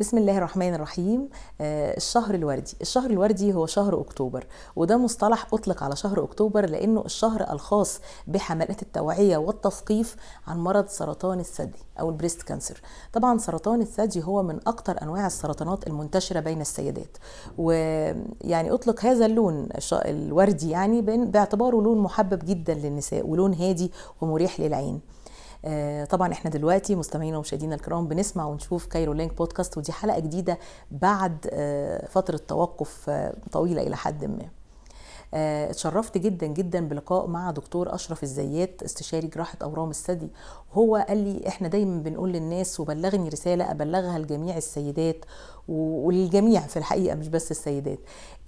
بسم الله الرحمن الرحيم. آه، الشهر الوردي. الشهر الوردي هو شهر أكتوبر وده مصطلح أطلق على شهر أكتوبر لأنه الشهر الخاص بحملات التوعية والتثقيف عن مرض سرطان الثدي أو البريست كانسر. طبعا سرطان الثدي هو من أكثر أنواع السرطانات المنتشرة بين السيدات. ويعني أطلق هذا اللون الوردي يعني باعتباره لون محبب جدا للنساء ولون هادي ومريح للعين. طبعا إحنا دلوقتي مستمعينا ومشاهدينا الكرام بنسمع ونشوف Cairolink Podcast ودي حلقة جديدة بعد آه، فترة توقف آه، طويلة إلى حد ما. اتشرفت جدا جدا بلقاء مع دكتور أشرف الزيات استشاري جراحة أورام الثدي. وهو قال لي إحنا دايما بنقول للناس وبلغني رسالة أبلغها لجميع السيدات وللجميع في الحقيقة مش بس السيدات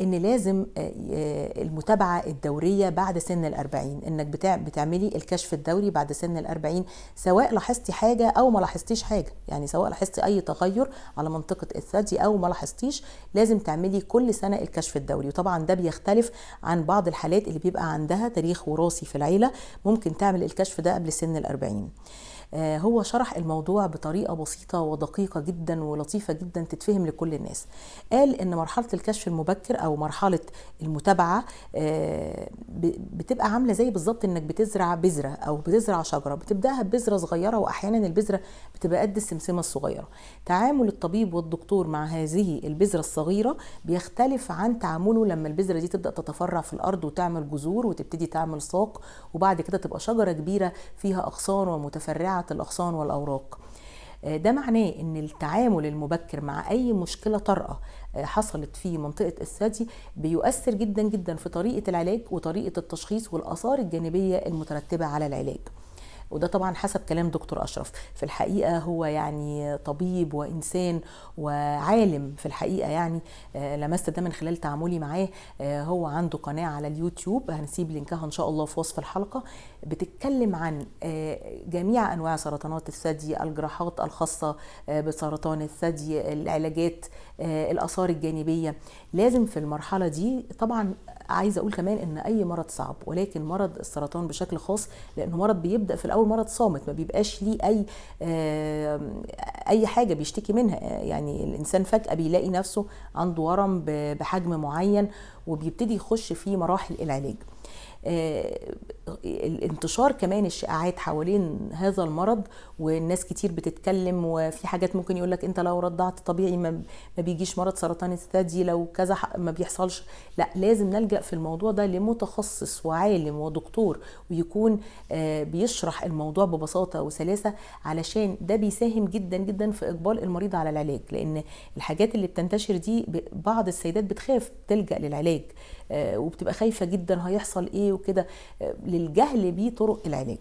إن لازم آه، آه، المتابعة الدورية بعد سن الأربعين إنك بتعملي الكشف الدوري بعد سن الأربعين سواء لاحظتي حاجة أو ما لاحظتيش حاجة. يعني سواء لاحظتي أي تغير على منطقة الثدي أو ما لاحظتيش لازم تعملي كل سنة الكشف الدوري. وطبعا ده بيختلف عن بعض الحالات اللي بيبقى عندها تاريخ وراثي في العيلة ممكن تعمل الكشف ده قبل سن الأربعين. هو شرح الموضوع بطريقة بسيطة ودقيقة جدا ولطيفة جدا تتفهم لكل الناس. قال إن مرحلة الكشف المبكر أو مرحلة المتابعة آه، بتبقى عاملة زي بالظبط إنك بتزرع بذرة أو بتزرع شجرة. بتبدأها ببذرة صغيرة واحيانا البذرة بتبقى قد السمسمة الصغيرة. تعامل الطبيب والدكتور مع هذه البذرة الصغيرة بيختلف عن تعامله لما البذرة دي تبدأ تتفرع في الأرض وتعمل جذور وتبتدي تعمل ساق وبعد كده تبقى شجرة كبيرة فيها أغصان ومتفرعة الأغصان والأوراق. آه، ده معناه إن التعامل المبكر مع أي مشكلة طارئة آه، حصلت في منطقة الثدي بيؤثر جدا جدا في طريقة العلاج وطريقة التشخيص والآثار الجانبية المترتبة على العلاج. وده طبعا حسب كلام دكتور أشرف. في الحقيقة هو يعني طبيب وإنسان وعالم في الحقيقة يعني آه، لمست ده من خلال تعاملي معاه. آه، هو عنده قناة على اليوتيوب هنسيب لينكها إن شاء الله في وصف الحلقة. بتتكلم عن آه، جميع أنواع سرطانات الثدي الجراحات الخاصة بسرطان الثدي العلاجات الآثار الجانبية. لازم في المرحلة دي طبعا عايزة أقول كمان إن أي مرض صعب ولكن مرض السرطان بشكل خاص لأنه مرض بيبدأ في الأول مرض صامت ما بيبقاش ليه أي أي حاجة بيشتكي منها. يعني الإنسان فجأة بيلاقي نفسه عنده ورم بحجم معين وبيبتدي يخش في مراحل العلاج. آه، الانتشار كمان الشائعات حوالين هذا المرض والناس كتير بتتكلم وفي حاجات ممكن يقول لك انت لو رضعت طبيعي ما بيجيش مرض سرطان الثدي لو كذا ما بيحصلش. لا لازم نلجأ في الموضوع ده لمتخصص وعالم ودكتور ويكون آه، بيشرح الموضوع ببساطة وسلاسة علشان ده بيساهم جدا جدا في إقبال المريض على العلاج. لأن الحاجات اللي بتنتشر دي بعض السيدات بتخاف تلجأ للعلاج. وبتبقى خايفة جدا هيحصل إيه وكده. آه، للجهل بطرق العلاج.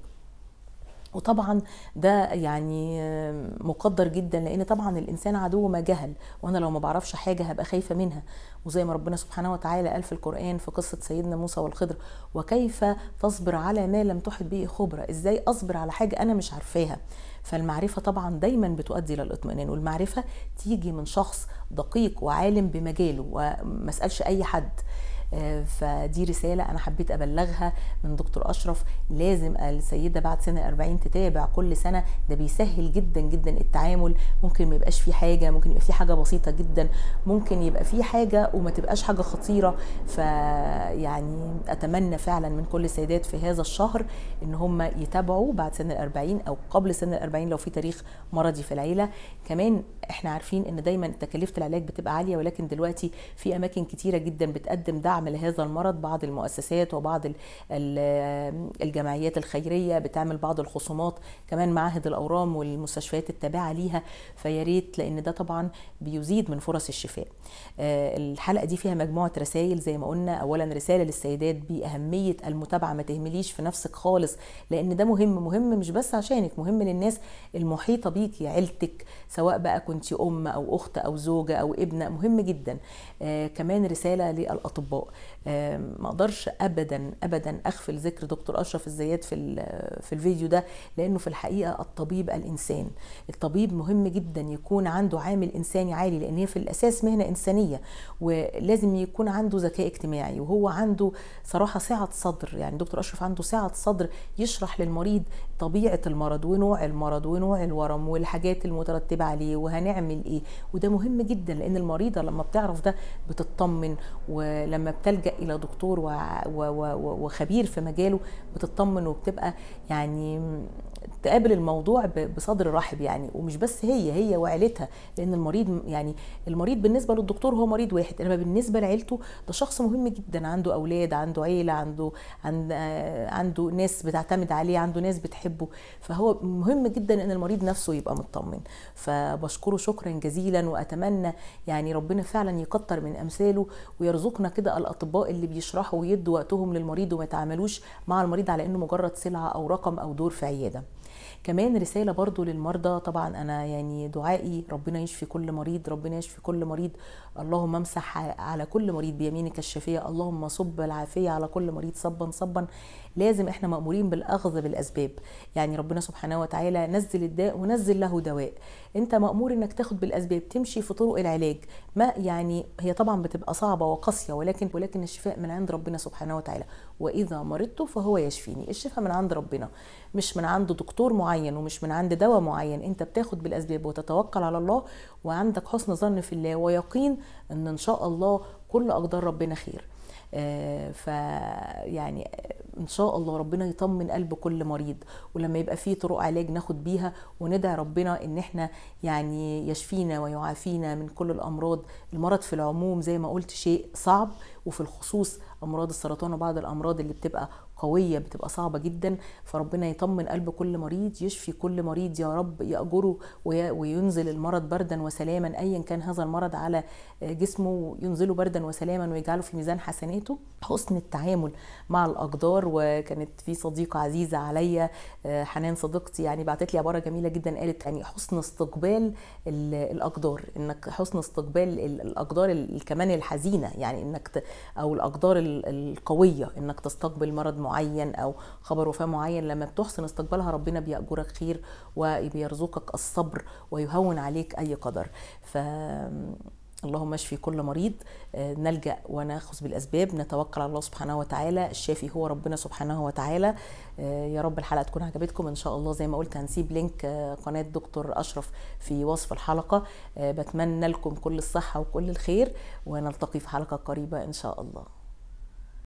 وطبعا ده يعني آه، مقدر جدا لأن طبعا الإنسان عدو ما جهل. وأنا لو ما بعرفش حاجة هبقى خايفة منها. وزي ما ربنا سبحانه وتعالى قال في القرآن في قصة سيدنا موسى والخضر وكيف تصبر على ما لم تحط به خبرة؟ إزاي أصبر على حاجة أنا مش عارفاها؟ فالمعرفة طبعا دايما بتؤدي للاطمئنان والمعرفة تيجي من شخص دقيق وعالم بمجاله وما اسالش أي حد. آه، فدي رسالة أنا حبيت أبلغها من دكتور أشرف. لازم السيدة بعد سن 40 تتابع كل سنة. ده بيسهل جدا جدا التعامل. ممكن ما يبقاش في حاجة ممكن يبقى في حاجة بسيطة جدا. ممكن يبقى في حاجة وما تبقاش حاجة خطيرة. فيعني أتمنى فعلا من كل السيدات في هذا الشهر إن هم يتابعوا بعد سن ال40 أو قبل سن ال40 لو في تاريخ مرضي في العيلة. كمان إحنا عارفين إن دايما تكاليف العلاج بتبقى عالية ولكن دلوقتي في أماكن كتيرة جدا بتقدم دعم دعم لهذا المرض بعض المؤسسات وبعض الجمعيات الخيرية بتعمل بعض الخصومات كمان معاهد الأورام والمستشفيات التابعة ليها فيا ريت لأن ده طبعا بيزيد من فرص الشفاء. آه، الحلقة دي فيها مجموعة رسائل زي ما قلنا. اولا رسالة للسيدات بأهمية المتابعة ما تهمليش في نفسك خالص لأن ده مهم. مهم مش بس عشانك مهم للناس المحيطة بيكي عيلتك سواء بقى كنت أم أو أخت أو زوجة أو ابنة مهم جدا. آه كمان رسالة للأطباء. ما أقدرش ابدا ابدا اغفل ذكر دكتور اشرف الزيات في في الفيديو ده لأنه في الحقيقة الطبيب الانسان. الطبيب مهم جدا يكون عنده عامل انساني عالي لأن هي في الاساس مهنة انسانية ولازم يكون عنده ذكاء اجتماعي وهو عنده صراحة سعة صدر. يعني دكتور اشرف عنده سعة صدر يشرح للمريض طبيعة المرض ونوع المرض ونوع الورم والحاجات المترتبة عليه وهنعمل إيه. وده مهم جدا لأن المريضة لما بتعرف ده بتطمن ولما بتلجا إلى دكتور وخبير في مجاله بتطمن وبتبقى يعني تقابل الموضوع بصدر رحب يعني. ومش بس هي هي وعيلتها لأن المريض يعني المريض بالنسبة للدكتور هو مريض واحد. إنما بالنسبة لعيلته ده شخص مهم جدا. عنده أولاد عنده عيلة عنده عند عنده ناس بتعتمد عليه عنده ناس بتحبه. فهو مهم جدا إن المريض نفسه يبقى مطمن. فبشكره شكرا جزيلا وأتمنى يعني ربنا فعلا يكتر من أمثاله ويرزقنا كده الأطباء اللي بيشرحوا ويدوا وقتهم للمريض وما يتعاملوش مع المريض على إنه مجرد سلعة أو رقم أو دور في عيادة. كمان رسالة برضو للمرضى. طبعا أنا يعني دعائي ربنا يشفي كل مريض ربنا يشفي كل مريض. اللهم امسح على كل مريض بيمينك الشفية اللهم صب العافية على كل مريض صبا صبا. لازم إحنا مأمورين بالأخذ بالأسباب. يعني ربنا سبحانه وتعالى نزل الداء ونزل له دواء. أنت مأمور إنك تاخد بالأسباب تمشي في طرق العلاج. ما يعني هي طبعا بتبقى صعبة وقاسية ولكن ولكن الشفاء من عند ربنا سبحانه وتعالى. وإذا مرضت فهو يشفيني. الشفاء من عند ربنا مش من عند دكتور معين ومش من عند دواء معين. أنت بتاخد بالأسباب وتتوكل على الله وعندك حسن ظن في الله ويقين إن إن شاء الله كل أقدار ربنا خير. آه يعني إن شاء الله ربنا يطمن قلب كل مريض ولما يبقى فيه طرق علاج ناخد بيها وندعي ربنا إن إحنا يعني يشفينا ويعافينا من كل الأمراض. المرض في العموم زي ما قلت شيء صعب وفي الخصوص أمراض السرطان وبعض الأمراض اللي بتبقى قوية بتبقى صعبة جدا. فربنا يطمن قلب كل مريض يشفي كل مريض يا رب يأجره وينزل المرض بردا وسلاما ايا كان هذا المرض على جسمه ينزله بردا وسلاما ويجعله في ميزان حسناته. حسن التعامل مع الأقدار وكانت في صديقة عزيزة عليا حنان صديقتي يعني بعتت لي عبارة جميلة جدا قالت يعني حسن استقبال الأقدار إنك حسن استقبال الأقدار كمان الحزينة يعني إنك أو الأقدار القوية إنك تستقبل مرض معين أو خبر وفاة معين لما بتحسن استقبالها ربنا بيأجرك خير وبيرزقك الصبر ويهون عليك أي قدر. ف اللهم اشفي كل مريض. نلجأ وناخذ بالأسباب. نتوكل على الله سبحانه وتعالى. الشافي هو ربنا سبحانه وتعالى. يا رب الحلقة تكون عجبتكم. إن شاء الله زي ما قلت هنسيب لينك قناة دكتور أشرف في وصف الحلقة. بتمنى لكم كل الصحة وكل الخير. ونلتقي في حلقة قريبة إن شاء الله.